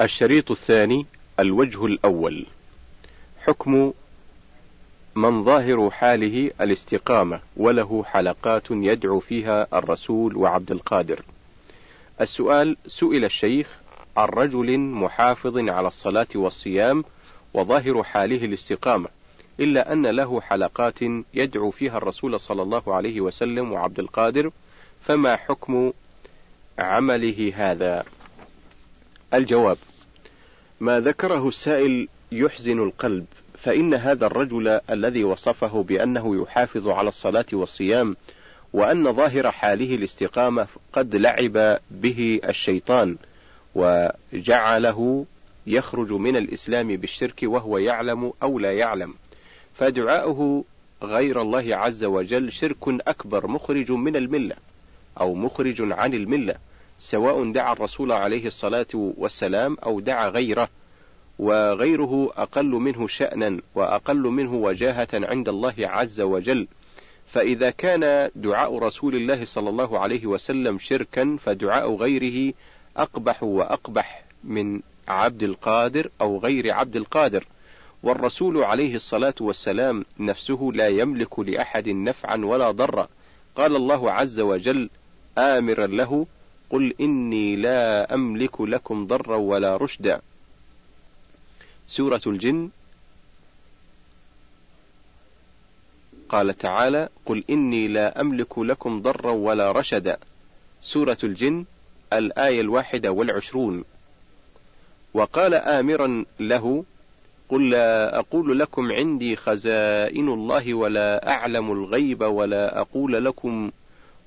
الشريط الثاني الوجه الأول حكم من ظاهر حاله الاستقامة وله حلقات يدعو فيها الرسول وعبد القادر. السؤال سئل الشيخ عن رجل محافظ على الصلاة والصيام وظاهر حاله الاستقامة، إلا أن له حلقات يدعو فيها الرسول صلى الله عليه وسلم وعبد القادر، فما حكم عمله هذا؟ الجواب: ما ذكره السائل يحزن القلب، فإن هذا الرجل الذي وصفه بأنه يحافظ على الصلاة والصيام، وأن ظاهر حاله الاستقامة قد لعب به الشيطان، وجعله يخرج من الإسلام بالشرك وهو يعلم أو لا يعلم، فدعاؤه غير الله عز وجل شرك أكبر مخرج من الملة، أو مخرج عن الملة، سواء دعا الرسول عليه الصلاة والسلام أو دعا غيره، وغيره أقل منه شأنا وأقل منه وجاهة عند الله عز وجل، فإذا كان دعاء رسول الله صلى الله عليه وسلم شركا فدعاء غيره أقبح وأقبح من عبد القادر أو غير عبد القادر، والرسول عليه الصلاة والسلام نفسه لا يملك لأحد نفعا ولا ضرا، قال الله عز وجل آمرا له: قل إني لا أملك لكم ضرا ولا رشدا. سورة الجن قال تعالى: قل إني لا أملك لكم ضرا ولا رشدا. سورة الجن الآية الواحدة والعشرون. وقال آمرا له: قل لا أقول لكم عندي خزائن الله ولا أعلم الغيب ولا أقول لكم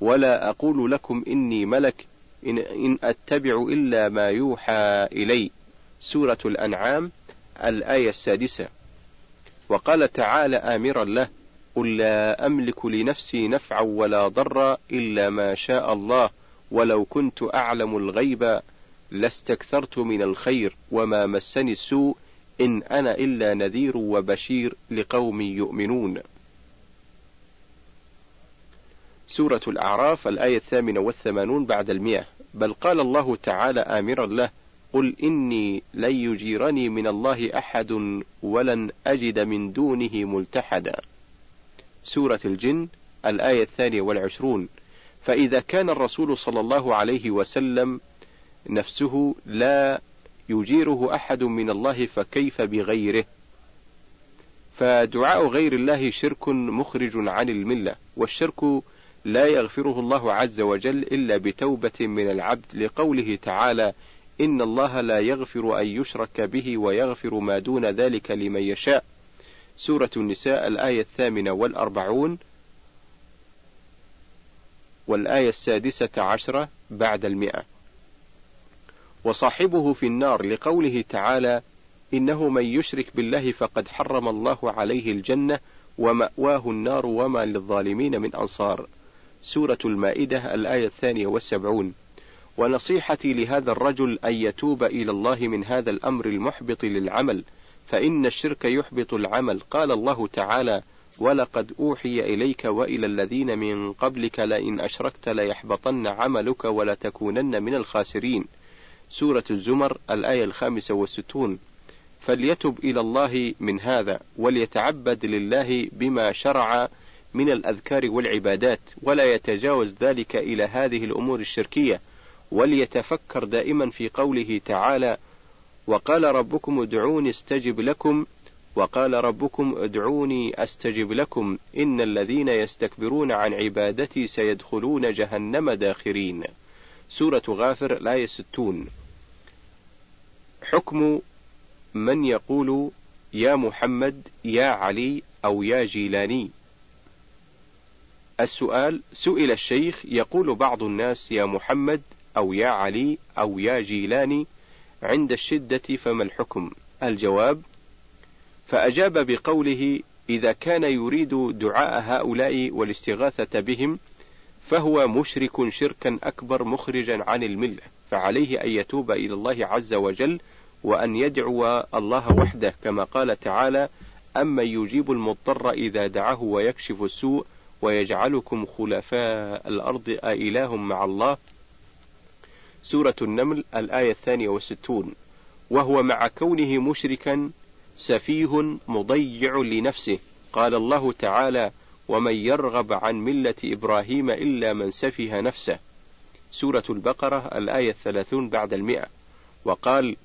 ولا أقول لكم إني ملك إن, إن أتبع إلا ما يوحى إلي. سورة الأنعام الآية السادسة. وقال تعالى آمرا له: قل لا أملك لنفسي نفعا ولا ضرا إلا ما شاء الله ولو كنت أعلم الغيب لاستكثرت من الخير وما مسني السوء إن أنا إلا نذير وبشير لقوم يؤمنون. سورة الأعراف الآية الثامنة والثمانون بعد المئة بل قال الله تعالى آمرا له قل إني لن يجيرني من الله أحد ولن أجد من دونه ملتحدا. سورة الجن الآية الثانية والعشرون. فإذا كان الرسول صلى الله عليه وسلم نفسه لا يجيره أحد من الله فكيف بغيره؟ فدعاء غير الله شرك مخرج عن الملة والشرك لا يغفره الله عز وجل إلا بتوبة من العبد لقوله تعالى إن الله لا يغفر أن يشرك به ويغفر ما دون ذلك لمن يشاء. سورة النساء الآية الثامنة والأربعون والآية السادسة عشرة بعد المئة. وصاحبه في النار لقوله تعالى إنه من يشرك بالله فقد حرم الله عليه الجنة ومأواه النار وما للظالمين من أنصار. سورة المائدة الآية الثانية والسبعون. ونصيحتي لهذا الرجل أن يتوب إلى الله من هذا الأمر المحبط للعمل فإن الشرك يحبط العمل. قال الله تعالى ولقد أوحي إليك وإلى الذين من قبلك لئن أشركت ليحبطن عملك ولتكونن من الخاسرين. سورة الزمر الآية الخامسة والستون. فليتب إلى الله من هذا وليتعبد لله بما شرع من الأذكار والعبادات ولا يتجاوز ذلك إلى هذه الأمور الشركية وليتفكر دائما في قوله تعالى وقال ربكم ادعوني استجب لكم وقال ربكم ادعوني أستجب لكم إن الذين يستكبرون عن عبادتي سيدخلون جهنم داخرين. سورة غافر الآية 60 حكم من يقول يا محمد يا علي أو يا جيلاني. السؤال سئل الشيخ يقول بعض الناس يا محمد أو يا علي أو يا جيلاني عند الشدة فما الحكم؟ الجواب: فأجاب بقوله: إذا كان يريد دعاء هؤلاء والاستغاثة بهم فهو مشرك شركا أكبر مخرجا عن الملة، فعليه أن يتوب إلى الله عز وجل وأن يدعو الله وحده كما قال تعالى: أمن يجيب المضطر إذا دعاه ويكشف السوء ويجعلكم خلفاء الأرض أإله مع الله. سورة النمل الآية الثانية والستون. وهو مع كونه مشركا سفيه مضيع لنفسه. قال الله تعالى ومن يرغب عن ملة إبراهيم إلا من سفه نفسه سورة البقرة الآية الثلاثون بعد المئة. وقال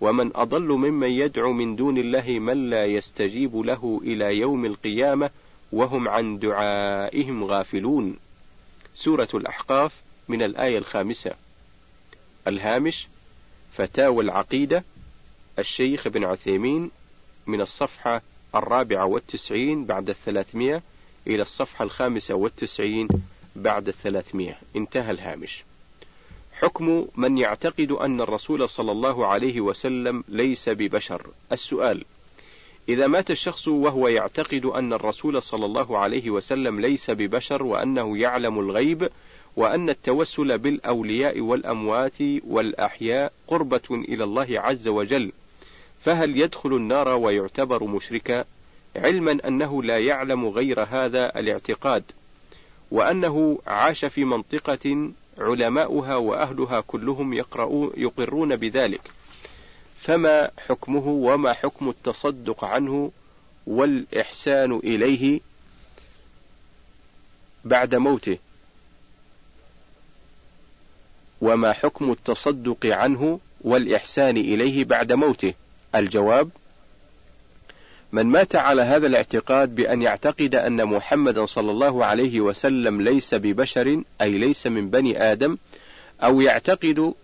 ومن أضل ممن يدعو من دون الله من لا يستجيب له إلى يوم القيامة وهم عن دعائهم غافلون. سورة الأحقاف من الآية الخامسة. الهامش فتاوى العقيدة الشيخ ابن عثيمين من الصفحة الرابعة والتسعين بعد الثلاثمائة إلى الصفحة الخامسة والتسعين بعد الثلاثمائة. انتهى الهامش. حكم من يعتقد أن الرسول صلى الله عليه وسلم ليس ببشر. السؤال إذا مات الشخص وهو يعتقد أن الرسول صلى الله عليه وسلم ليس ببشر وأنه يعلم الغيب وأن التوسل بالأولياء والأموات والأحياء قربة إلى الله عز وجل فهل يدخل النار ويعتبر مشركا؟ علما أنه لا يعلم غير هذا الاعتقاد وأنه عاش في منطقة علماؤها وأهلها كلهم يقرون بذلك. فما حكمه وما حكم التصدق عنه والإحسان إليه بعد موته. وما حكم التصدق عنه والإحسان إليه بعد موته. الجواب من مات على هذا الاعتقاد بأن يعتقد أن محمدا صلى الله عليه وسلم ليس ببشر أي ليس من بني آدم أو يعتقد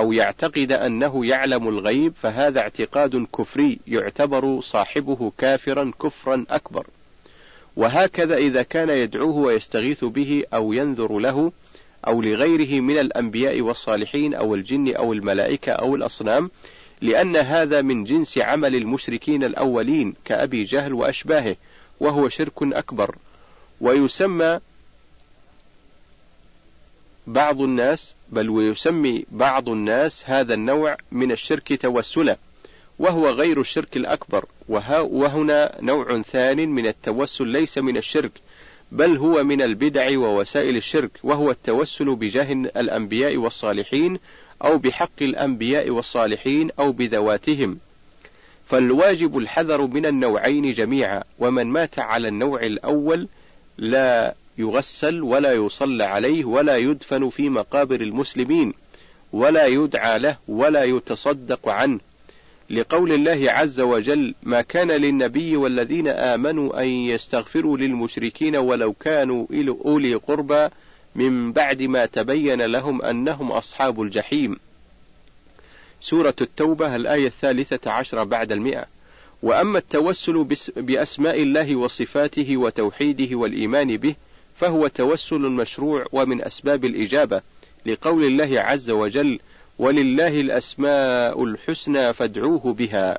أو يعتقد أنه يعلم الغيب فهذا اعتقاد كفري يعتبر صاحبه كافرا كفرا أكبر. وهكذا إذا كان يدعوه ويستغيث به أو ينذر له أو لغيره من الأنبياء والصالحين أو الجن أو الملائكة أو الأصنام لأن هذا من جنس عمل المشركين الأولين كأبي جهل وأشباهه وهو شرك أكبر ويسمى بعض الناس بل ويسمي بعض الناس هذا النوع من الشرك توسلا وهو غير الشرك الأكبر. وهنا نوع ثان من التوسل ليس من الشرك بل هو من البدع ووسائل الشرك وهو التوسل بجاه الأنبياء والصالحين أو بحق الأنبياء والصالحين أو بذواتهم. فالواجب الحذر من النوعين جميعا ومن مات على النوع الأول لا يغسل ولا يصلى عليه ولا يدفن في مقابر المسلمين ولا يدعى له ولا يتصدق عنه. لقول الله عز وجل ما كان للنبي والذين آمنوا أن يستغفروا للمشركين ولو كانوا أولي قربى من بعد ما تبين لهم أنهم أصحاب الجحيم. سورة التوبة الآية الثالثة عشر بعد المئة. وأما التوسل بأسماء الله وصفاته وتوحيده والإيمان به فهو توسل مشروع ومن أسباب الإجابة لقول الله عز وجل ولله الأسماء الحسنى فادعوه بها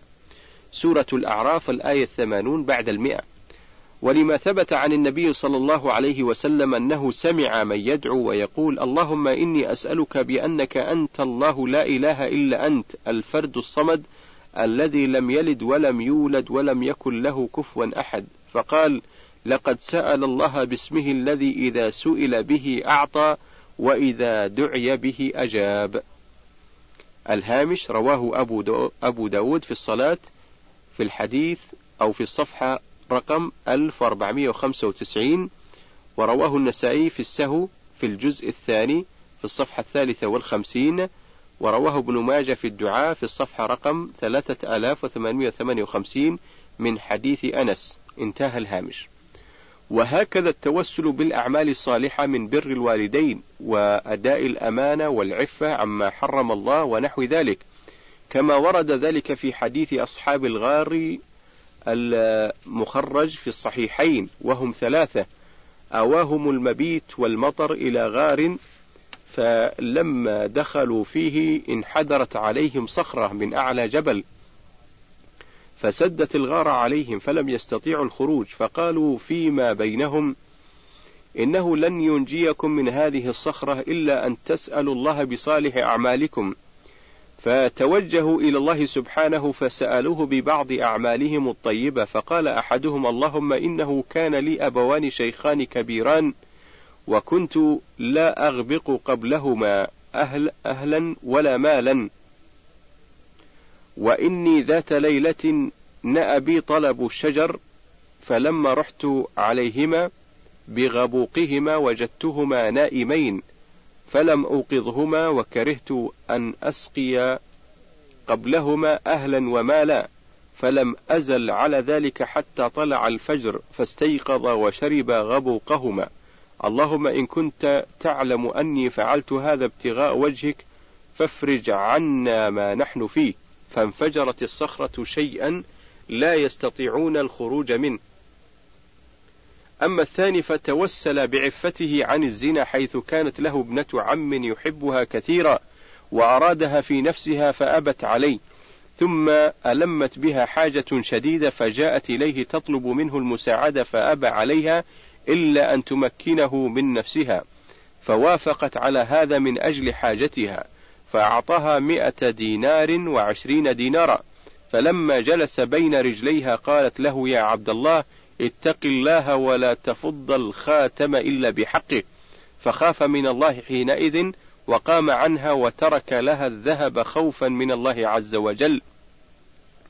سورة الأعراف الآية الثمانون بعد المئة. ولما ثبت عن النبي صلى الله عليه وسلم أنه سمع من يدعو ويقول اللهم إني أسألك بأنك أنت الله لا إله إلا أنت الفرد الصمد الذي لم يلد ولم يولد ولم يكن له كفوا أحد فقال لقد سأل الله باسمه الذي إذا سئل به أعطى وإذا دعي به أجاب. الهامش رواه أبو, دو أبو داود في الصلاة في الحديث أو في الصفحة رقم 1495 ورواه النسائي في السهو في الجزء الثاني في الصفحة الثالثة والخمسين ورواه ابن ماجه في الدعاء في الصفحة رقم 3858 من حديث أنس. انتهى الهامش. وهكذا التوسل بالأعمال الصالحة من بر الوالدين وأداء الأمانة والعفة عما حرم الله ونحو ذلك. كما ورد ذلك في حديث أصحاب الغار المخرج في الصحيحين وهم ثلاثة أواهم المبيت والمطر إلى غار فلما دخلوا فيه انحدرت عليهم صخرة من أعلى جبل. فسدت الغار عليهم فلم يستطيعوا الخروج فقالوا فيما بينهم إنه لن ينجيكم من هذه الصخرة إلا أن تسألوا الله بصالح أعمالكم. فتوجهوا إلى الله سبحانه فسألوه ببعض أعمالهم الطيبة فقال أحدهم اللهم إنه كان لي أبوان شيخان كبيران وكنت لا أغبق قبلهما أهل أهلا ولا مالا. وإني ذات ليلة نأى بي طلب الشجر فلما رحت عليهما بغبوقهما وجدتهما نائمين فلم أوقظهما وكرهت أن أسقي قبلهما أهلا ومالا فلم أزل على ذلك حتى طلع الفجر فاستيقظ وشرب غبوقهما. اللهم إن كنت تعلم أني فعلت هذا ابتغاء وجهك فافرج عنا ما نحن فيه. فانفجرت الصخرة شيئا لا يستطيعون الخروج منه. أما الثاني فتوسل بعفته عن الزنا حيث كانت له ابنة عم يحبها كثيرا وأرادها في نفسها فأبت عليه ثم ألمت بها حاجة شديدة فجاءت إليه تطلب منه المساعدة فأبى عليها إلا أن تمكنه من نفسها فوافقت على هذا من أجل حاجتها. فأعطاها مئة دينار وعشرين دينارا. فلما جلس بين رجليها قالت له يا عبد الله اتق الله ولا تفض الخاتم إلا بحقه. فخاف من الله حينئذ وقام عنها وترك لها الذهب خوفا من الله عز وجل.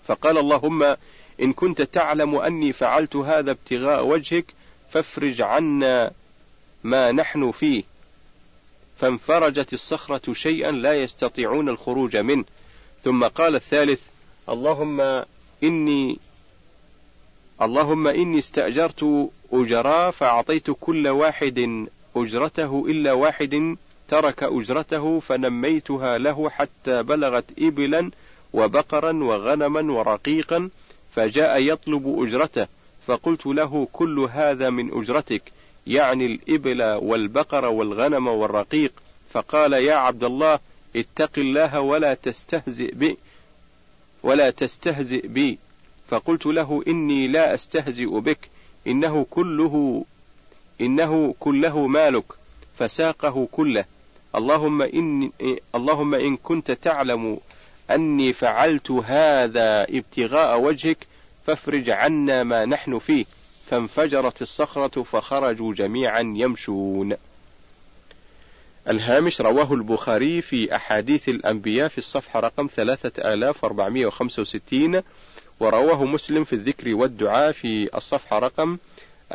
فقال اللهم إن كنت تعلم أني فعلت هذا ابتغاء وجهك فافرج عنا ما نحن فيه. فانفرجت الصخرة شيئا لا يستطيعون الخروج منه. ثم قال الثالث اللهم إني اللهم إني استأجرت أجراء فأعطيت كل واحد أجرته إلا واحد ترك أجرته فنميتها له حتى بلغت إبلا وبقرا وغنما ورقيقا فجاء يطلب أجرته. فقلت له كل هذا من أجرتك. يعني الإبل والبقر والغنم والرقيق فقال يا عبد الله اتق الله ولا تستهزئ بي ولا تستهزئ بي. فقلت له إني لا أستهزئ بك إنه كله إنه كله مالك فساقه كله. اللهم إن اللهم إن كنت تعلم أني فعلت هذا ابتغاء وجهك فافرج عنا ما نحن فيه. فانفجرت الصخرة فخرجوا جميعا يمشون. الهامش رواه البخاري في أحاديث الأنبياء في الصفحة رقم 3465 ورواه مسلم في الذكر والدعاء في الصفحة رقم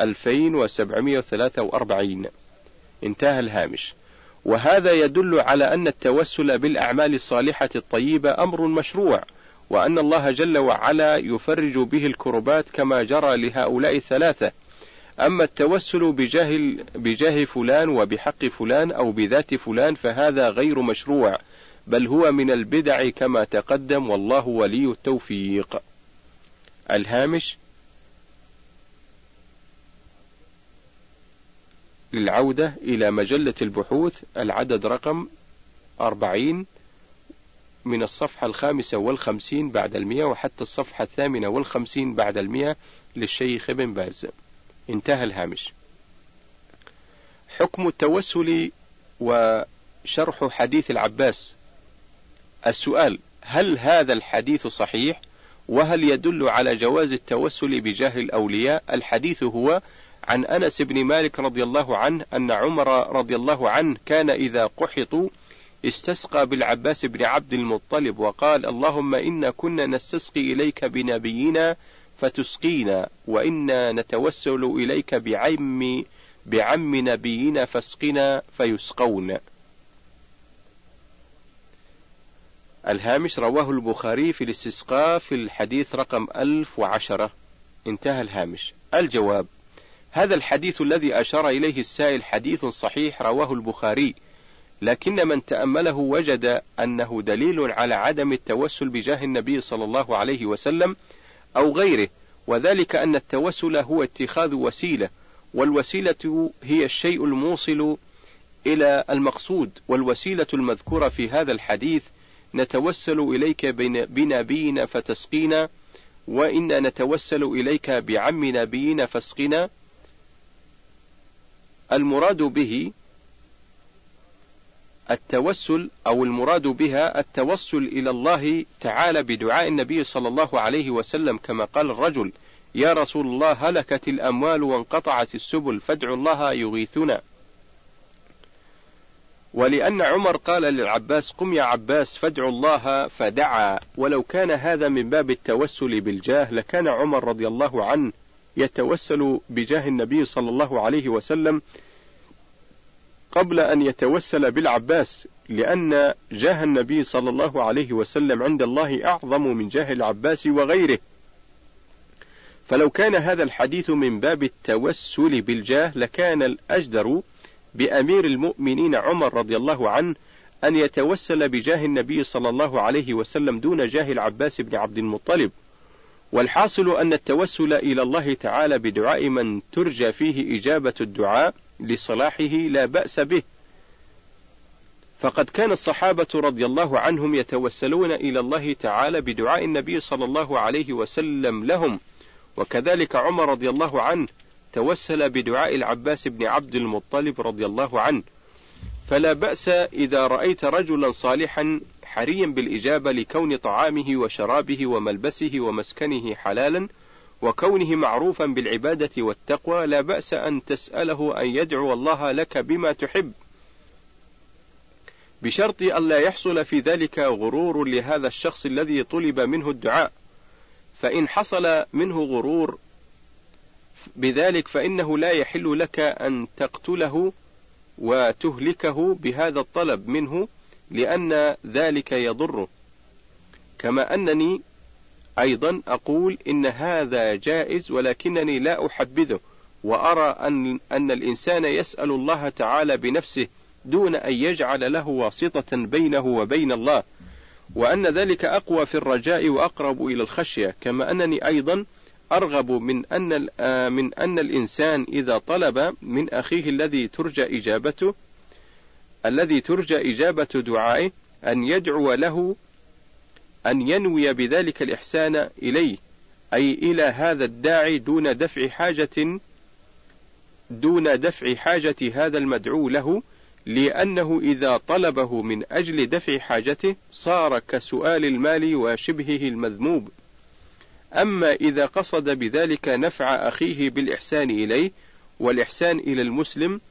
2743 انتهى الهامش. وهذا يدل على أن التوسل بالأعمال الصالحة الطيبة أمر مشروع. وأن الله جل وعلا يفرج به الكربات كما جرى لهؤلاء الثلاثة. أما التوسل بجاه, بجاه فلان وبحق فلان أو بذات فلان فهذا غير مشروع بل هو من البدع كما تقدم والله ولي التوفيق. الهامش للعودة إلى مجلة البحوث العدد رقم أربعين من الصفحة الخامسة والخمسين بعد المئة وحتى الصفحة الثامنة والخمسين بعد المئة للشيخ ابن باز. انتهى الهامش. حكم التوسل وشرح حديث العباس. السؤال هل هذا الحديث صحيح؟ وهل يدل على جواز التوسل بجاه الأولياء؟ الحديث هو عن أنس بن مالك رضي الله عنه أن عمر رضي الله عنه كان إذا قحطوا استسقى بالعباس بن عبد المطلب وقال اللهم إنا كنا نستسقي إليك بنبينا فتسقينا وإنا نتوسل إليك بعم بعم نبينا فاسقنا فيسقون. الهامش رواه البخاري في الاستسقاء في الحديث رقم 1010 انتهى الهامش. الجواب هذا الحديث الذي أشار إليه السائل حديث صحيح رواه البخاري لكن من تأمله وجد أنه دليل على عدم التوسل بجاه النبي صلى الله عليه وسلم أو غيره وذلك أن التوسل هو اتخاذ وسيلة والوسيلة هي الشيء الموصل إلى المقصود والوسيلة المذكورة في هذا الحديث نتوسل إليك بنبينا فتسقينا وإنا نتوسل إليك بعم نبينا فاسقنا. المراد به التوسل أو المراد بها التوسل إلى الله تعالى بدعاء النبي صلى الله عليه وسلم كما قال الرجل يا رسول الله هلكت الأموال وانقطعت السبل فادعوا الله يغيثنا. ولأن عمر قال للعباس قم يا عباس فادعوا الله فدعا. ولو كان هذا من باب التوسل بالجاه لكان عمر رضي الله عنه يتوسل بجاه النبي صلى الله عليه وسلم قبل أن يتوسل بالعباس لأن جاه النبي صلى الله عليه وسلم عند الله أعظم من جاه العباس وغيره. فلو كان هذا الحديث من باب التوسل بالجاه لكان الأجدر بأمير المؤمنين عمر رضي الله عنه أن يتوسل بجاه النبي صلى الله عليه وسلم دون جاه العباس بن عبد المطلب. والحاصل أن التوسل إلى الله تعالى بدعاء من ترجى فيه إجابة الدعاء لصلاحه لا بأس به. فقد كان الصحابة رضي الله عنهم يتوسلون إلى الله تعالى بدعاء النبي صلى الله عليه وسلم لهم. وكذلك عمر رضي الله عنه توسل بدعاء العباس بن عبد المطلب رضي الله عنه. فلا بأس إذا رأيت رجلا صالحا حريا بالإجابة لكون طعامه وشرابه وملبسه ومسكنه حلالا وكونه معروفا بالعبادة والتقوى لا بأس أن تسأله أن يدعو الله لك بما تحب. بشرط ألا يحصل في ذلك غرور لهذا الشخص الذي طلب منه الدعاء. فإن حصل منه غرور بذلك فإنه لا يحل لك أن تقتله وتهلكه بهذا الطلب منه لأن ذلك يضره. كما أنني أيضا أقول إن هذا جائز ولكنني لا أحبذه وأرى أن, أن الإنسان يسأل الله تعالى بنفسه دون أن يجعل له واسطة بينه وبين الله وأن ذلك أقوى في الرجاء وأقرب إلى الخشية كما أنني أيضا أرغب من أن آه، من أن الإنسان إذا طلب من أخيه الذي ترجى إجابته الذي ترجى إجابة دعائه أن يدعو له أن ينوي بذلك الإحسان إليه أي إلى هذا الداعي دون دفع حاجة دون دفع حاجة هذا المدعو له لأنه إذا طلبه من أجل دفع حاجته صار كسؤال المال وشبهه المذموب أما إذا قصد بذلك نفع أخيه بالإحسان إليه والإحسان إلى المسلم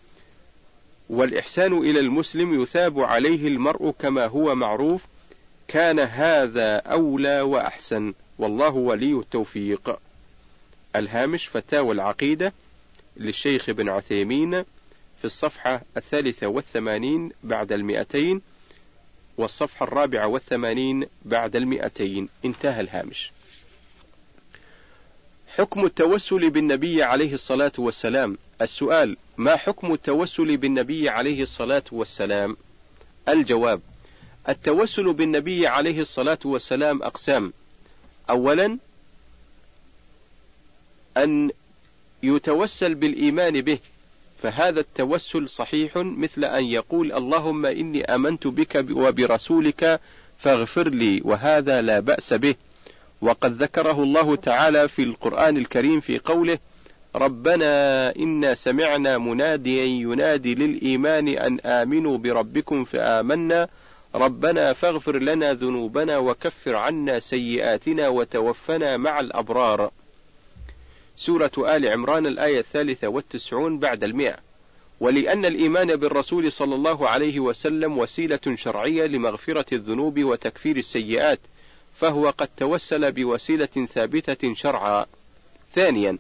والإحسان إلى المسلم يثاب عليه المرء كما هو معروف كان هذا أولى وأحسن. والله ولي التوفيق. الهامش فتاوى العقيدة للشيخ ابن عثيمين في الصفحة الثالثة والثمانين بعد المئتين والصفحة الرابعة والثمانين بعد المئتين. انتهى الهامش. حكم التوسل بالنبي عليه الصلاة والسلام. السؤال ما حكم التوسل بالنبي عليه الصلاة والسلام؟ الجواب التوسل بالنبي عليه الصلاة والسلام أقسام. أولا أن يتوسل بالإيمان به فهذا التوسل صحيح مثل أن يقول اللهم إني آمنت بك وبرسولك فاغفر لي وهذا لا بأس به. وقد ذكره الله تعالى في القرآن الكريم في قوله ربنا إنا سمعنا مناديا ينادي للإيمان أن آمنوا بربكم فآمنا. ربنا فاغفر لنا ذنوبنا وكفر عنا سيئاتنا وتوفنا مع الأبرار. سورة آل عمران الآية الثالثة والتسعون بعد المئة. ولأن الإيمان بالرسول صلى الله عليه وسلم وسيلة شرعية لمغفرة الذنوب وتكفير السيئات فهو قد توسل بوسيلة ثابتة شرعا. ثانيا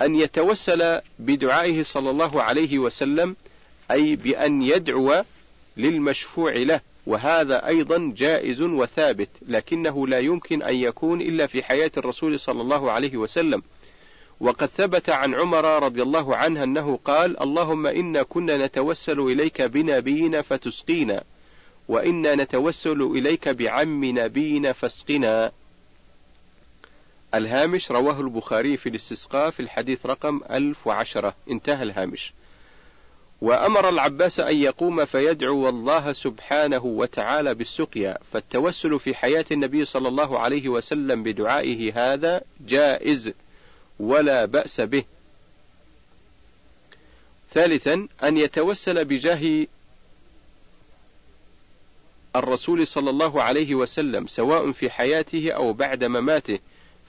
أن يتوسل بدعائه صلى الله عليه وسلم أي بأن يدعو للمشفوع له وهذا أيضا جائز وثابت لكنه لا يمكن أن يكون إلا في حياة الرسول صلى الله عليه وسلم. وقد ثبت عن عمر رضي الله عنه أنه قال اللهم إنا كنا نتوسل إليك بنبينا فتسقينا وإنا نتوسل إليك بعم نبينا فاسقنا. الهامش رواه البخاري في الاستسقاء في الحديث رقم 1010 انتهى الهامش. وأمر العباس أن يقوم فيدعو الله سبحانه وتعالى بالسقيا فالتوسل في حياة النبي صلى الله عليه وسلم بدعائه هذا جائز ولا بأس به. ثالثا أن يتوسل بجاه الرسول صلى الله عليه وسلم سواء في حياته أو بعد مماته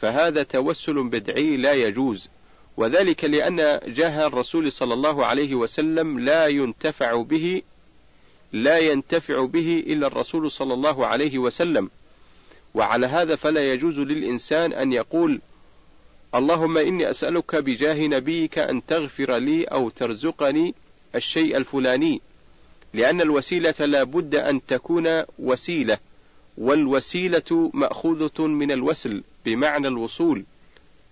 فهذا توسل بدعي لا يجوز. وذلك لأن جاه الرسول صلى الله عليه وسلم لا ينتفع به لا ينتفع به إلا الرسول صلى الله عليه وسلم. وعلى هذا فلا يجوز للإنسان أن يقول اللهم إني أسألك بجاه نبيك أن تغفر لي أو ترزقني الشيء الفلاني لأن الوسيلة لا بد أن تكون وسيلة والوسيلة مأخوذة من الوسل بمعنى الوصول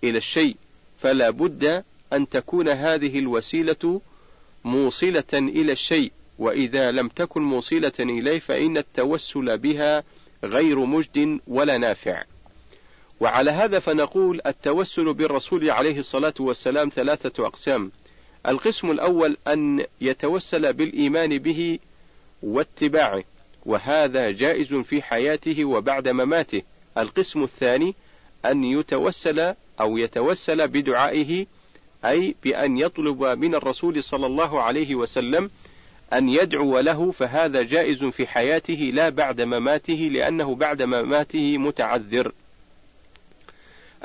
إلى الشيء. فلا بد أن تكون هذه الوسيلة موصلة إلى الشيء وإذا لم تكن موصلة إليه فإن التوسل بها غير مجد ولا نافع. وعلى هذا فنقول التوسل بالرسول عليه الصلاة والسلام ثلاثة أقسام. القسم الأول أن يتوسل بالإيمان به واتباعه وهذا جائز في حياته وبعد مماته. القسم الثاني أن يتوسل أو يتوسل بدعائه أي بأن يطلب من الرسول صلى الله عليه وسلم أن يدعو له فهذا جائز في حياته لا بعد مماته لأنه بعد مماته متعذر.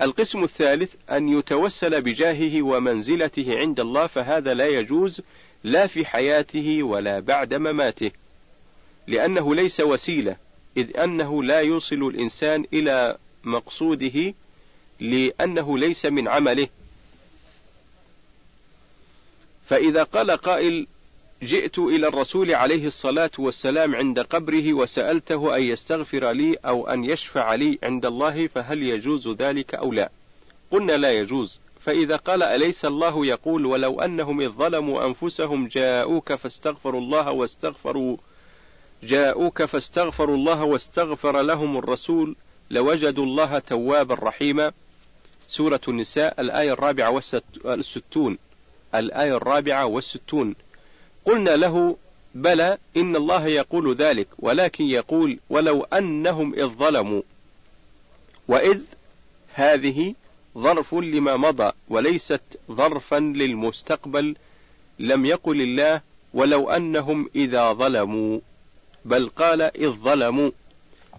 القسم الثالث أن يتوسل بجاهه ومنزلته عند الله فهذا لا يجوز لا في حياته ولا بعد مماته، لأنه ليس وسيلة، إذ أنه لا يوصل الإنسان إلى مقصوده لأنه ليس من عمله. فإذا قال قائل جئت إلى الرسول عليه الصلاة والسلام عند قبره وسألته أن يستغفر لي أو أن يشفع لي عند الله فهل يجوز ذلك أو لا؟ قلنا لا يجوز، فإذا قال أليس الله يقول ولو أنهم إذ ظلموا أنفسهم جاءوك فاستغفروا الله واستغفروا جاءوك فاستغفروا الله واستغفر لهم الرسول لوجدوا الله توابا رحيما. سورة النساء الآية الرابعة والستون الآية الرابعة والستون. قلنا له بلى إن الله يقول ذلك ولكن يقول ولو أنهم إذ ظلموا. وإذ هذه ظرف لما مضى وليست ظرفا للمستقبل لم يقل الله ولو أنهم إذا ظلموا. بل قال إذ ظلموا.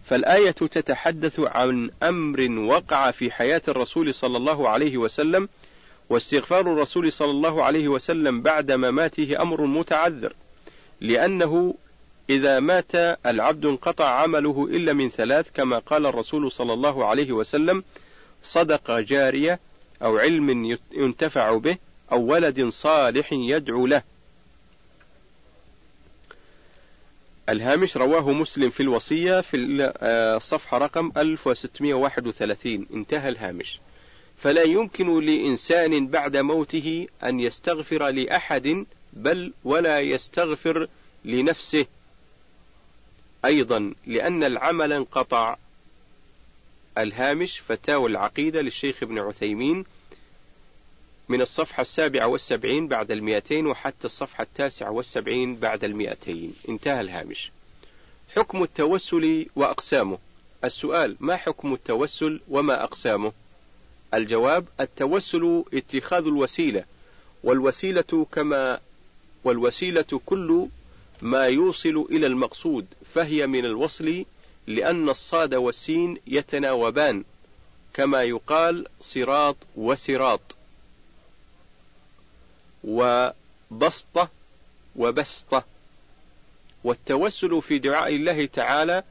فالآية تتحدث عن أمر وقع في حياة الرسول صلى الله عليه وسلم واستغفار الرسول صلى الله عليه وسلم بعد مماته أمر متعذر لأنه إذا مات العبد انقطع عمله إلا من ثلاث كما قال الرسول صلى الله عليه وسلم صدقة جارية أو علم ينتفع به أو ولد صالح يدعو له. الهامش رواه مسلم في الوصية في الصفحة رقم 1631 انتهى الهامش. فلا يمكن لإنسان بعد موته أن يستغفر لأحد بل ولا يستغفر لنفسه أيضا لأن العمل انقطع. الهامش فتاوى العقيدة للشيخ ابن عثيمين من الصفحة السابعة والسبعين بعد المئتين وحتى الصفحة التاسعة والسبعين بعد المئتين. انتهى الهامش. حكم التوسل وأقسامه. السؤال ما حكم التوسل وما أقسامه؟ الجواب التوسل اتخاذ الوسيلة والوسيلة كما والوسيلة كل ما يوصل إلى المقصود فهي من الوصل لأن الصاد والسين يتناوبان كما يقال صراط وسراط وبسطة وبسطة. والتوسل في دعاء الله تعالى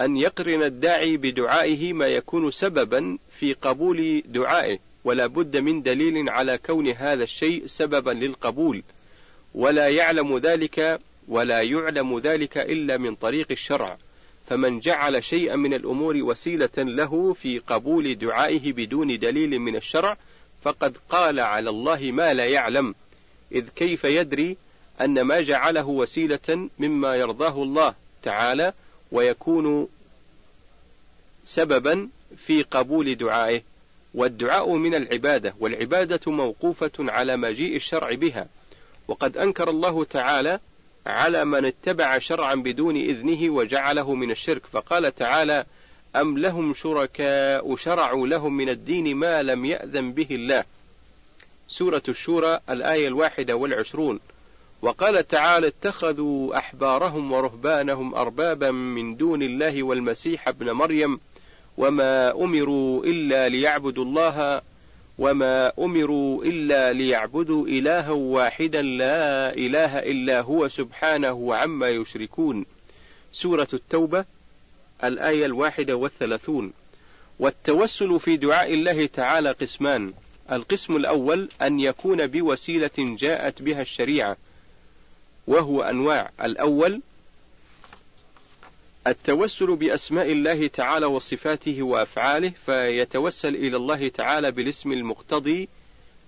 أن يقرن الداعي بدعائه ما يكون سببا في قبول دعائه ولا بد من دليل على كون هذا الشيء سببا للقبول. ولا يعلم ذلك ولا يعلم ذلك إلا من طريق الشرع. فمن جعل شيئا من الأمور وسيلة له في قبول دعائه بدون دليل من الشرع فقد قال على الله ما لا يعلم إذ كيف يدري أن ما جعله وسيلة مما يرضاه الله تعالى ويكون سببا في قبول دعائه. والدعاء من العبادة والعبادة موقوفة على مجيء الشرع بها. وقد أنكر الله تعالى على من اتبع شرعا بدون إذنه وجعله من الشرك فقال تعالى أم لهم شركاء شرعوا لهم من الدين ما لم يأذن به الله؟ سورة الشورى الآية الواحدة والعشرون. وقال تعالى اتخذوا أحبارهم ورهبانهم أربابا من دون الله والمسيح ابن مريم وما أمروا إلا ليعبدوا الله وما أمروا إلا ليعبدوا إلها واحدا لا إله إلا هو سبحانه عما يشركون. سورة التوبة الآية الواحدة والثلاثون. والتوسل في دعاء الله تعالى قسمان. القسم الأول أن يكون بوسيلة جاءت بها الشريعة وهو أنواع. الأول التوسل بأسماء الله تعالى وصفاته وأفعاله فيتوسل إلى الله تعالى بالاسم المقتضي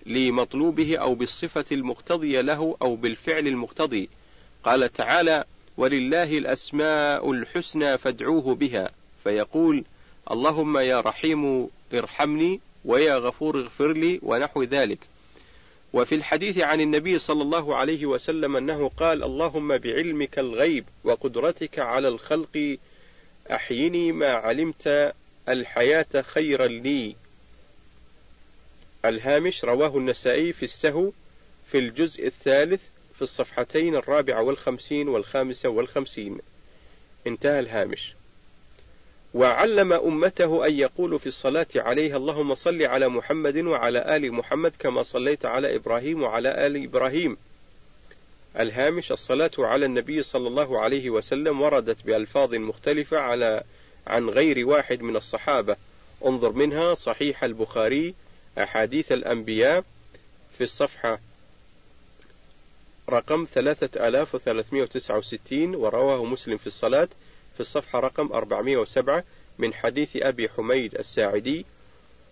لمطلوبه أو بالصفة المقتضية له أو بالفعل المقتضي. قال تعالى ولله الأسماء الحسنى فادعوه بها. فيقول اللهم يا رحيم ارحمني ويا غفور اغفر لي ونحو ذلك. وفي الحديث عن النبي صلى الله عليه وسلم أنه قال اللهم بعلمك الغيب وقدرتك على الخلق أحيني ما علمت الحياة خيرا لي. الهامش رواه النسائي في السهو في الجزء الثالث في الصفحتين الرابعة والخمسين والخامسة والخمسين. انتهى الهامش. وعلم أمته أن يقولوا في الصلاة عليها اللهم صل على محمد وعلى آل محمد كما صليت على إبراهيم وعلى آل إبراهيم. الهامش الصلاة على النبي صلى الله عليه وسلم وردت بألفاظ مختلفة على عن غير واحد من الصحابة. انظر منها صحيح البخاري أحاديث الأنبياء في الصفحة رقم 3369 ورواه مسلم في الصلاة في الصفحة رقم 407 من حديث أبي حميد الساعدي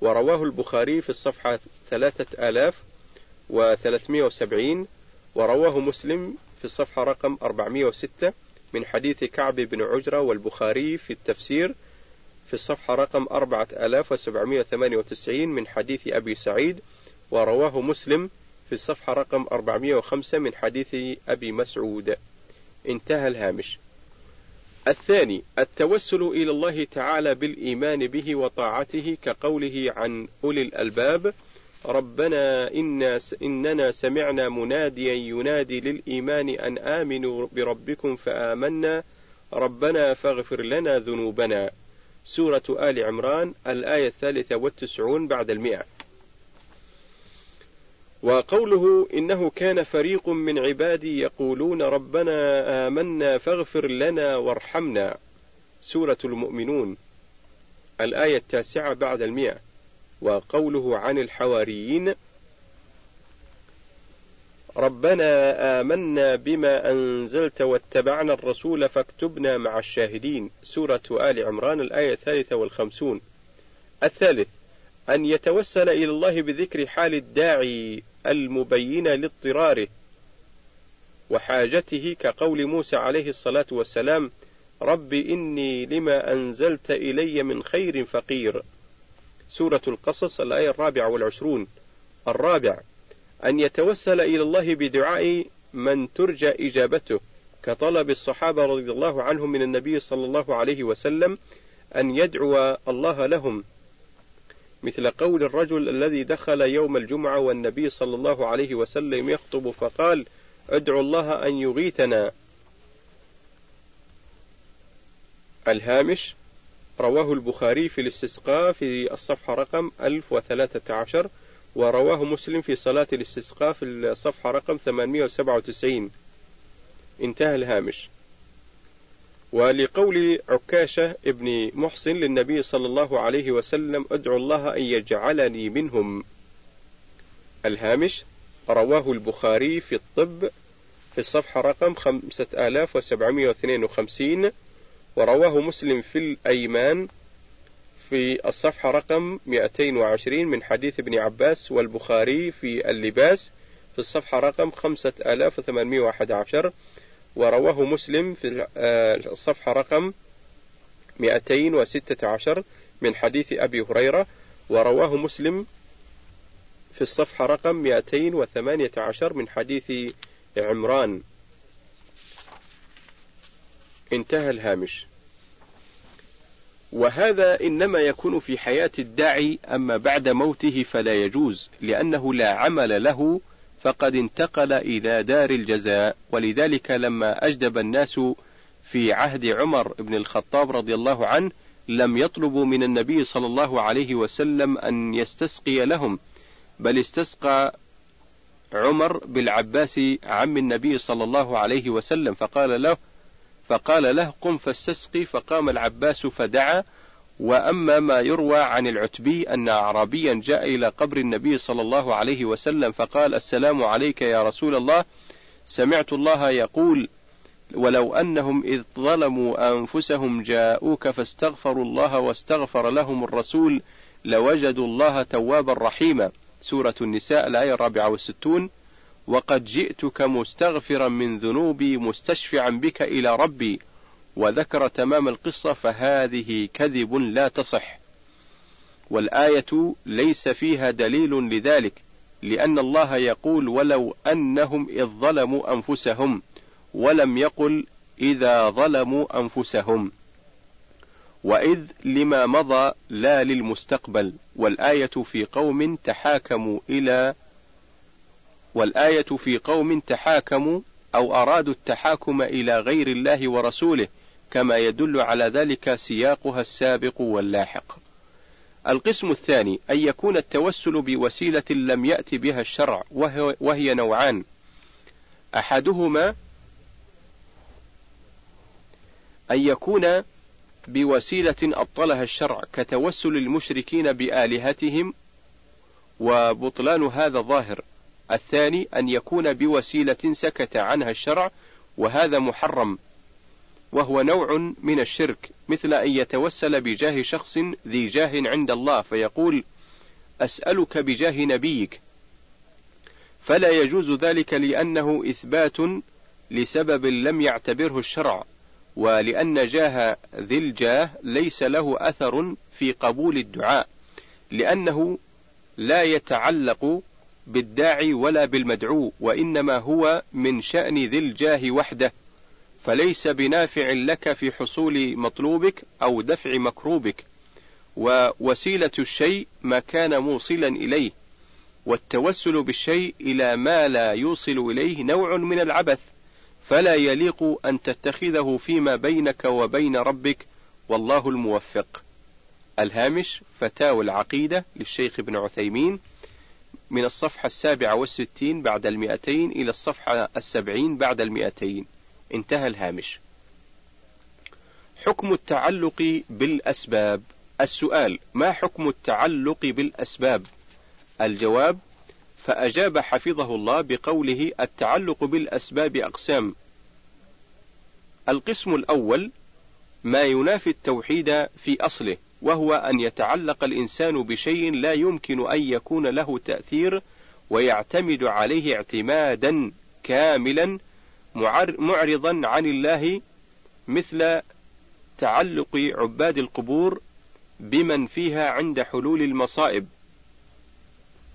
ورواه البخاري في الصفحة 3370 ورواه مسلم في الصفحة رقم 406 من حديث كعب بن عجرة والبخاري في التفسير في الصفحة رقم 4798 من حديث أبي سعيد ورواه مسلم في الصفحة رقم 405 من حديث أبي مسعود. انتهى الهامش. الثاني التوسل إلى الله تعالى بالإيمان به وطاعته كقوله عن أولي الألباب ربنا إنا إننا سمعنا مناديا ينادي للإيمان أن آمنوا بربكم فآمنا ربنا فاغفر لنا ذنوبنا. سورة آل عمران الآية الثالثة والتسعون بعد المئة. وقوله إنه كان فريق من عبادي يقولون ربنا آمنا فاغفر لنا وارحمنا. سورة المؤمنون. الآية التاسعة بعد المئة. وقوله عن الحواريين ربنا آمنا بما أنزلت واتبعنا الرسول فاكتبنا مع الشاهدين. سورة آل عمران الآية الثالثة والخمسون. الثالث أن يتوسل إلى الله بذكر حال الداعي المبينة لاضطراره وحاجته كقول موسى عليه الصلاة والسلام رب إني لما أنزلت إلي من خير فقير. سورة القصص الآية الرابعة والعشرون. الرابع أن يتوسل إلى الله بدعاء من ترجى إجابته. كطلب الصحابة رضي الله عنهم من النبي صلى الله عليه وسلم أن يدعو الله لهم. مثل قول الرجل الذي دخل يوم الجمعة والنبي صلى الله عليه وسلم يخطب فقال ادعو الله أن يغيثنا. الهامش رواه البخاري في الاستسقاء في الصفحة رقم 1013 ورواه مسلم في صلاة الاستسقاء في الصفحة رقم 897 انتهى الهامش. ولقول عكاشة ابن محصن للنبي صلى الله عليه وسلم أدعو الله أن يجعلني منهم. الهامش رواه البخاري في الطب في الصفحة رقم 5752 ورواه مسلم في الأيمان في الصفحة رقم 220 من حديث ابن عباس والبخاري في اللباس في الصفحة رقم 5811 ورواه مسلم في آه، الصفحة رقم 216 من حديث أبي هريرة ورواه مسلم في الصفحة رقم 218 من حديث عمران. انتهى الهامش. وهذا إنما يكون في حياة الداعي أما بعد موته فلا يجوز لأنه لا عمل له فقد انتقل إلى دار الجزاء ولذلك لما أجدب الناس في عهد عمر بن الخطاب رضي الله عنه لم يطلبوا من النبي صلى الله عليه وسلم أن يستسقي لهم بل استسقى عمر بالعباس عم النبي صلى الله عليه وسلم فقال له فقال له قم فاستسقي فقام العباس فدعا وأما ما يروى عن العتبي أن أعرابيا جاء إلى قبر النبي صلى الله عليه وسلم فقال السلام عليك يا رسول الله سمعت الله يقول ولو أنهم إذ ظلموا أنفسهم جاءوك فاستغفروا الله واستغفر لهم الرسول لوجدوا الله توابا رحيما. سورة النساء الآية الرابعة والستون وقد جئتك مستغفرا من ذنوبي مستشفعا بك إلى ربي. وذكر تمام القصة فهذه كذب لا تصح. والآية ليس فيها دليل لذلك لأن الله يقول ولو أنهم إذ ظلموا أنفسهم ولم يقل إذا ظلموا أنفسهم. وإذ لما مضى لا للمستقبل والآية في قوم تحاكموا إلى والآية في قوم تحاكموا أو أرادوا التحاكم إلى غير الله ورسوله كما يدل على ذلك سياقها السابق واللاحق. القسم الثاني أن يكون التوسل بوسيلة لم يأتي بها الشرع وهي نوعان. أحدهما أن يكون بوسيلة أبطلها الشرع كتوسل المشركين بآلهتهم وبطلان هذا ظاهر الثاني أن يكون بوسيلة سكت عنها الشرع وهذا محرم. وهو نوع من الشرك مثل أن يتوسل بجاه شخص ذي جاه عند الله فيقول أسألك بجاه نبيك. فلا يجوز ذلك لأنه إثبات لسبب لم يعتبره الشرع ولأن جاه ذي الجاه ليس له أثر في قبول الدعاء لأنه لا يتعلق بالداعي ولا بالمدعو وإنما هو من شأن ذي الجاه وحده. فليس بنافع لك في حصول مطلوبك أو دفع مكروبك. ووسيلة الشيء ما كان موصلا إليه والتوسل بالشيء إلى ما لا يوصل إليه نوع من العبث فلا يليق أن تتخذه فيما بينك وبين ربك. والله الموفق. الهامش فتاوى العقيدة للشيخ ابن عثيمين من الصفحة السابعة والستين بعد المئتين إلى الصفحة السبعين بعد المئتين. انتهى الهامش. حكم التعلق بالأسباب. السؤال ما حكم التعلق بالأسباب؟ الجواب فأجاب حفظه الله بقوله التعلق بالأسباب أقسام. القسم الأول ما ينافي التوحيد في أصله وهو أن يتعلق الإنسان بشيء لا يمكن أن يكون له تأثير ويعتمد عليه اعتمادا كاملا معرضا عن الله مثل تعلق عباد القبور بمن فيها عند حلول المصائب.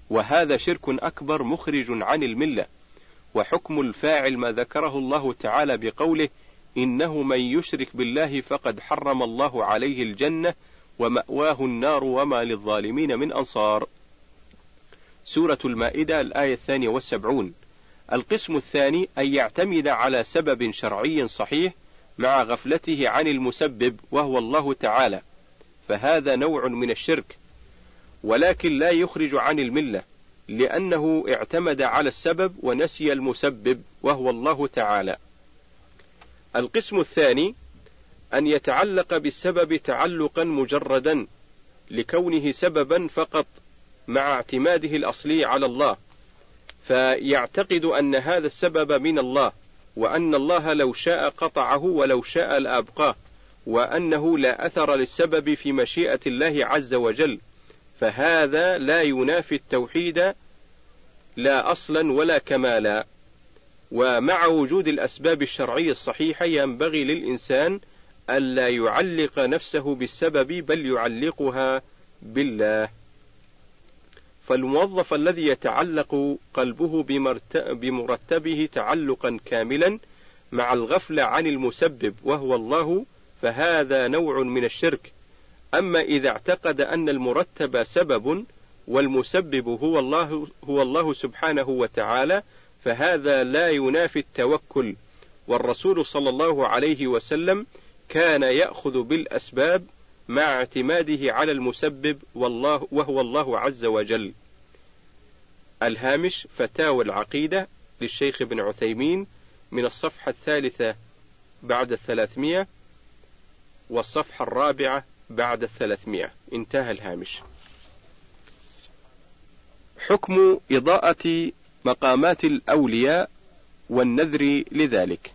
وهذا شرك أكبر مخرج عن الملة. وحكم الفاعل ما ذكره الله تعالى بقوله إنه من يشرك بالله فقد حرم الله عليه الجنة ومأواه النار وما للظالمين من أنصار. سورة المائدة الآية الثانية والسبعون. القسم الثاني أن يعتمد على سبب شرعي صحيح مع غفلته عن المسبب وهو الله تعالى فهذا نوع من الشرك ولكن لا يخرج عن الملة لأنه اعتمد على السبب ونسي المسبب وهو الله تعالى. القسم الثاني أن يتعلق بالسبب تعلقا مجردا لكونه سببا فقط مع اعتماده الأصلي على الله. فيعتقد أن هذا السبب من الله وأن الله لو شاء قطعه ولو شاء لأبقاه وأنه لا أثر للسبب في مشيئة الله عز وجل. فهذا لا ينافي التوحيد لا أصلا ولا كمالا. ومع وجود الأسباب الشرعية الصحيحة ينبغي للإنسان ألا يعلق نفسه بالسبب بل يعلقها بالله. فالموظف الذي يتعلق قلبه بمرتبه تعلقا كاملا مع الغفلة عن المسبب وهو الله فهذا نوع من الشرك أما إذا اعتقد أن المرتب سبب والمسبب هو الله هو الله سبحانه وتعالى فهذا لا ينافي التوكل والرسول صلى الله عليه وسلم كان يأخذ بالأسباب مع اعتماده على المسبب والله وهو الله عز وجل. الهامش فتاوى العقيدة للشيخ ابن عثيمين من الصفحة الثالثة بعد الثلاثمية والصفحة الرابعة بعد الثلاثمية. انتهى الهامش. حكم إضاءة مقامات الأولياء والنذر لذلك.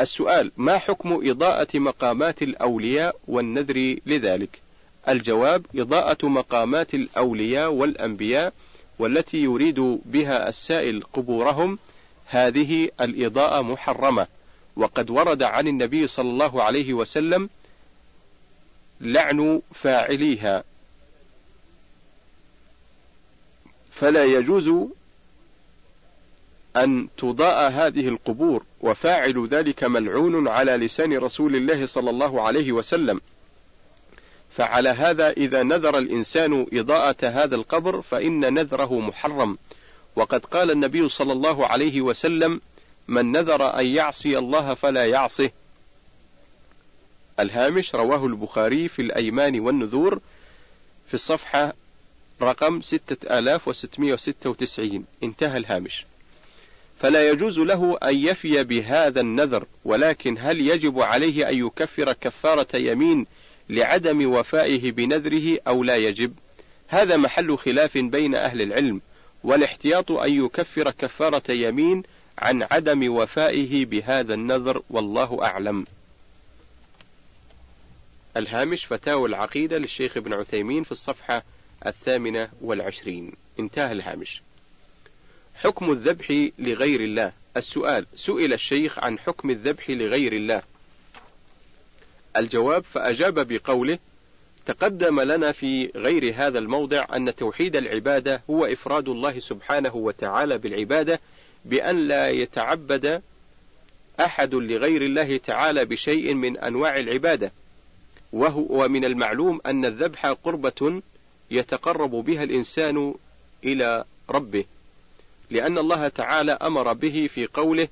السؤال ما حكم إضاءة مقامات الأولياء والنذر لذلك؟ الجواب إضاءة مقامات الأولياء والأنبياء والتي يريد بها السائل قبورهم هذه الإضاءة محرمة. وقد ورد عن النبي صلى الله عليه وسلم لعن فاعليها. فلا يجوز أن تضاء هذه القبور وفاعل ذلك ملعون على لسان رسول الله صلى الله عليه وسلم. فعلى هذا إذا نذر الإنسان إضاءة هذا القبر فإن نذره محرم. وقد قال النبي صلى الله عليه وسلم من نذر أن يعصي الله فلا يعصه. الهامش رواه البخاري في الأيمان والنذور في الصفحة رقم 6696 انتهى الهامش. فلا يجوز له أن يفي بهذا النذر ولكن هل يجب عليه أن يكفر كفارة يمين لعدم وفائه بنذره أو لا يجب. هذا محل خلاف بين أهل العلم والاحتياط أن يكفر كفارة يمين عن عدم وفائه بهذا النذر والله أعلم. الهامش فتاوى العقيدة للشيخ ابن عثيمين في الصفحة الثامنة والعشرين. انتهى الهامش. حكم الذبح لغير الله. السؤال سئل الشيخ عن حكم الذبح لغير الله. الجواب فأجاب بقوله تقدم لنا في غير هذا الموضع أن توحيد العبادة هو إفراد الله سبحانه وتعالى بالعبادة بأن لا يتعبد أحد لغير الله تعالى بشيء من أنواع العبادة. وهو ومن المعلوم أن الذبح قربة يتقرب بها الإنسان إلى ربه لأن الله تعالى أمر به في قوله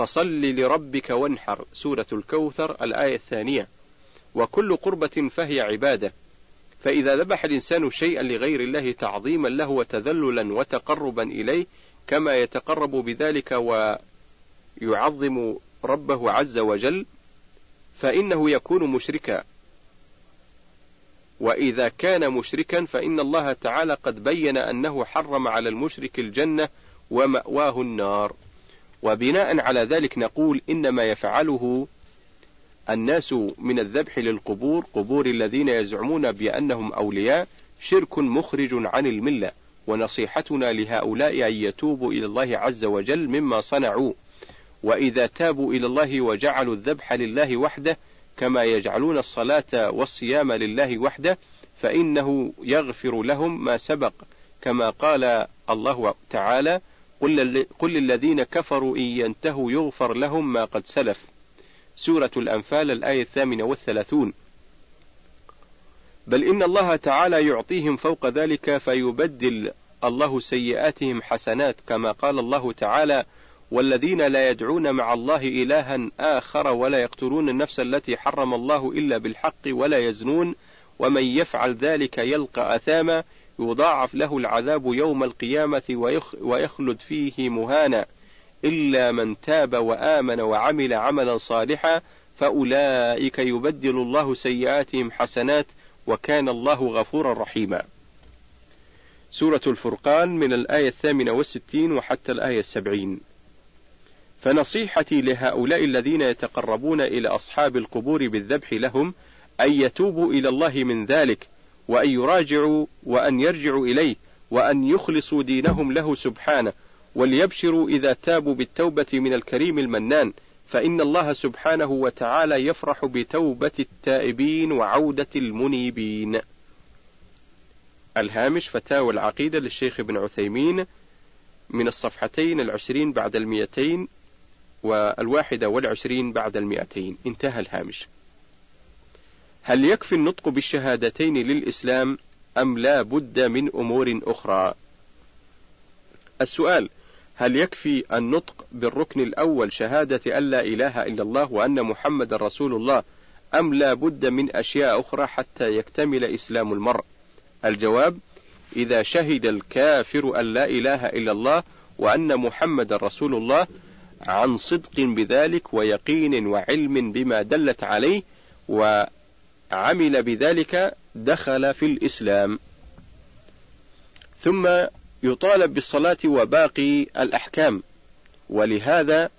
فصل لربك وانحر سورة الكوثر الآية الثانية. وكل قربة فهي عبادة. فإذا ذبح الإنسان شيئا لغير الله تعظيما له وتذللا وتقربا إليه كما يتقرب بذلك ويعظم ربه عز وجل فإنه يكون مشركا. وإذا كان مشركا فإن الله تعالى قد بين أنه حرم على المشرك الجنة ومأواه النار. وبناء على ذلك نقول إنما يفعله الناس من الذبح للقبور قبور الذين يزعمون بأنهم أولياء شرك مخرج عن الملة ونصيحتنا لهؤلاء أن يتوبوا إلى الله عز وجل مما صنعوا. وإذا تابوا إلى الله وجعلوا الذبح لله وحده كما يجعلون الصلاة والصيام لله وحده فإنه يغفر لهم ما سبق كما قال الله تعالى قل, قل للذين كفروا إن ينتهوا يغفر لهم ما قد سلف. سورة الأنفال الآية الثامنة والثلاثون. بل إن الله تعالى يعطيهم فوق ذلك فيبدل الله سيئاتهم حسنات كما قال الله تعالى والذين لا يدعون مع الله إلها آخر ولا يقتلون النفس التي حرم الله إلا بالحق ولا يزنون ومن يفعل ذلك يلقى أثاما يضاعف له العذاب يوم القيامة ويخلد فيه مهانا إلا من تاب وآمن وعمل عملا صالحا فأولئك يبدل الله سيئاتهم حسنات وكان الله غفورا رحيما. سورة الفرقان من الآية الثامنة والستين وحتى الآية السبعين. فنصيحتي لهؤلاء الذين يتقربون إلى أصحاب القبور بالذبح لهم أن يتوبوا إلى الله من ذلك وأن يراجعوا وأن يرجعوا إليه وأن يخلصوا دينهم له سبحانه وليبشروا إذا تابوا بالتوبة من الكريم المنان فإن الله سبحانه وتعالى يفرح بتوبة التائبين وعودة المنيبين. الهامش فتاوى العقيدة للشيخ ابن عثيمين من الصفحتين العشرين بعد المئتين والواحدة والعشرين بعد المئتين انتهى الهامش. هل يكفي النطق بالشهادتين للإسلام أم لا بد من أمور أخرى؟ السؤال: هل يكفي النطق بالركن الأول شهادة أن لا إله إلا الله وأن محمد رسول الله أم لا بد من أشياء أخرى حتى يكتمل إسلام المرء؟ الجواب: إذا شهد الكافر أن لا إله إلا الله وأن محمد رسول الله عن صدق بذلك ويقين وعلم بما دلت عليه وعمل بذلك دخل في الإسلام. ثم يطالب بالصلاة وباقي الأحكام. ولهذا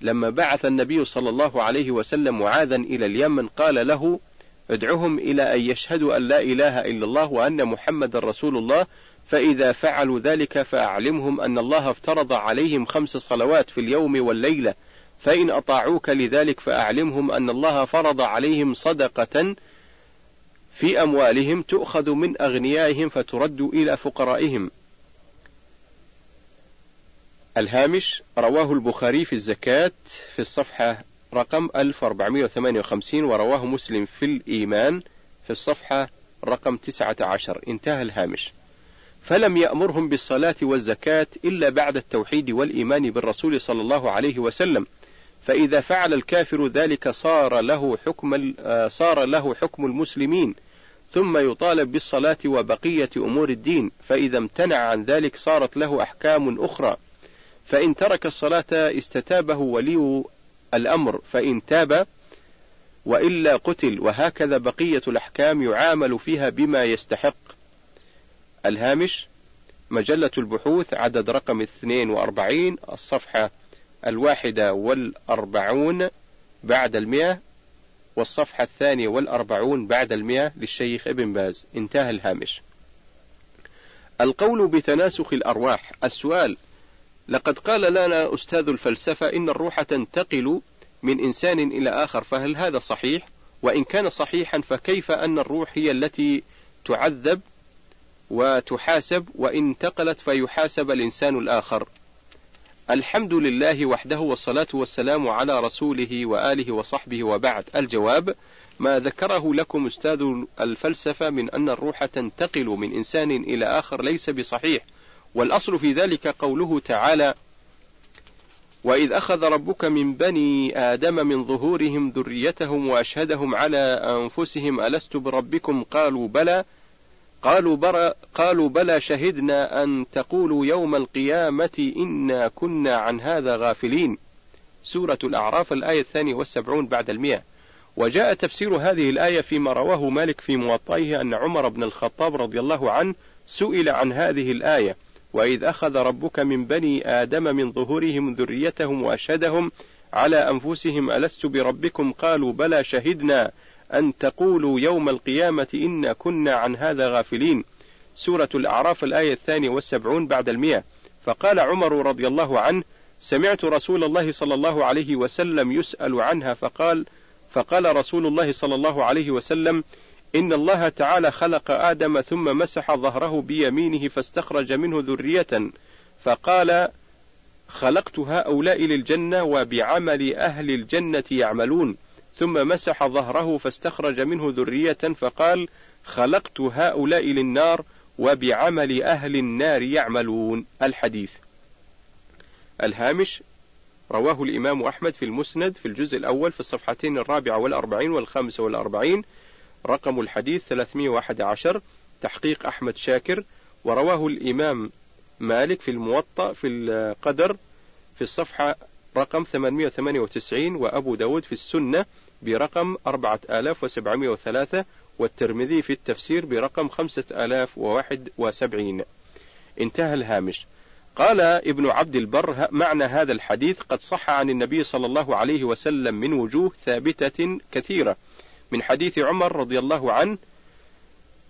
لما بعث النبي صلى الله عليه وسلم معاذا إلى اليمن قال له ادعهم إلى أن يشهدوا أن لا إله إلا الله وأن محمد رسول الله فإذا فعلوا ذلك فأعلمهم أن الله افترض عليهم خمس صلوات في اليوم والليلة فإن أطاعوك لذلك فأعلمهم أن الله فرض عليهم صدقة في أموالهم تؤخذ من أغنيائهم فترد إلى فقرائهم. الهامش رواه البخاري في الزكاة في الصفحة رقم 1458 ورواه مسلم في الإيمان في الصفحة رقم 19 انتهى الهامش. فلم يأمرهم بالصلاة والزكاة إلا بعد التوحيد والإيمان بالرسول صلى الله عليه وسلم. فإذا فعل الكافر ذلك صار له حكم آه، صار له حكم المسلمين ثم يطالب بالصلاة وبقية أمور الدين فإذا امتنع عن ذلك صارت له أحكام أخرى. فإن ترك الصلاة استتابه ولي الأمر فإن تاب وإلا قتل وهكذا بقية الأحكام يعامل فيها بما يستحق. الهامش مجلة البحوث عدد رقم 42 الصفحة الواحدة والأربعون بعد المئة والصفحة الثانية والأربعون بعد المئة للشيخ ابن باز. انتهى الهامش. القول بتناسخ الأرواح. السؤال لقد قال لنا أستاذ الفلسفة إن الروح تنتقل من إنسان إلى آخر فهل هذا صحيح؟ وإن كان صحيحا فكيف أن الروح هي التي تعذب وتحاسب؟ وإن انتقلت فيحاسب الإنسان الآخر. الحمد لله وحده والصلاة والسلام على رسوله وآله وصحبه وبعد. الجواب ما ذكره لكم أستاذ الفلسفة من أن الروح تنتقل من إنسان إلى آخر ليس بصحيح والأصل في ذلك قوله تعالى وإذ أخذ ربك من بني آدم من ظهورهم ذريتهم وأشهدهم على أنفسهم ألست بربكم؟ قالوا بلى. قالوا, برا قالوا بلى شهدنا أن تقولوا يوم القيامة إنا كنا عن هذا غافلين. سورة الأعراف الآية الثانية والسبعون بعد المئة. وجاء تفسير هذه الآية فيما رواه مالك في موطئه أن عمر بن الخطاب رضي الله عنه سئل عن هذه الآية. وإذ أخذ ربك من بني آدم من ظهورهم ذريتهم وأشهدهم على أنفسهم ألست بربكم؟ قالوا بلى شهدنا أن تقولوا يوم القيامة إنا كنا عن هذا غافلين. سورة الأعراف الآية الثانية والسبعون بعد المئة. فقال عمر رضي الله عنه سمعت رسول الله صلى الله عليه وسلم يسأل عنها فقال فقال رسول الله صلى الله عليه وسلم إن الله تعالى خلق آدم ثم مسح ظهره بيمينه فاستخرج منه ذرية. فقال خلقت هؤلاء للجنة وبعمل أهل الجنة يعملون. ثم مسح ظهره فاستخرج منه ذرية فقال خلقت هؤلاء للنار وبعمل أهل النار يعملون. الحديث. الهامش رواه الإمام أحمد في المسند في الجزء الأول في الصفحتين الرابعة والأربعين والخامسة والأربعين. رقم الحديث 311 تحقيق أحمد شاكر. ورواه الإمام مالك في الموطأ في القدر في الصفحة رقم 898 وأبو داود في السنة برقم 4703 والترمذي في التفسير برقم 5071 انتهى الهامش. قال ابن عبد البر معنى هذا الحديث قد صح عن النبي صلى الله عليه وسلم من وجوه ثابتة كثيرة. من حديث عمر رضي الله عنه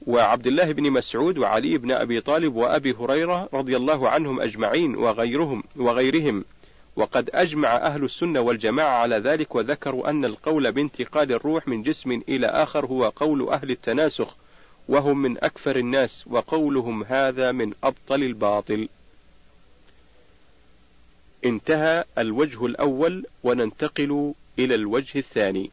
وعبد الله بن مسعود وعلي بن أبي طالب وأبي هريرة رضي الله عنهم أجمعين وغيرهم وغيرهم. وقد أجمع أهل السنة والجماعة على ذلك وذكروا أن القول بانتقال الروح من جسم إلى آخر هو قول أهل التناسخ وهم من أكثر الناس وقولهم هذا من أبطل الباطل. انتهى الوجه الأول وننتقل إلى الوجه الثاني.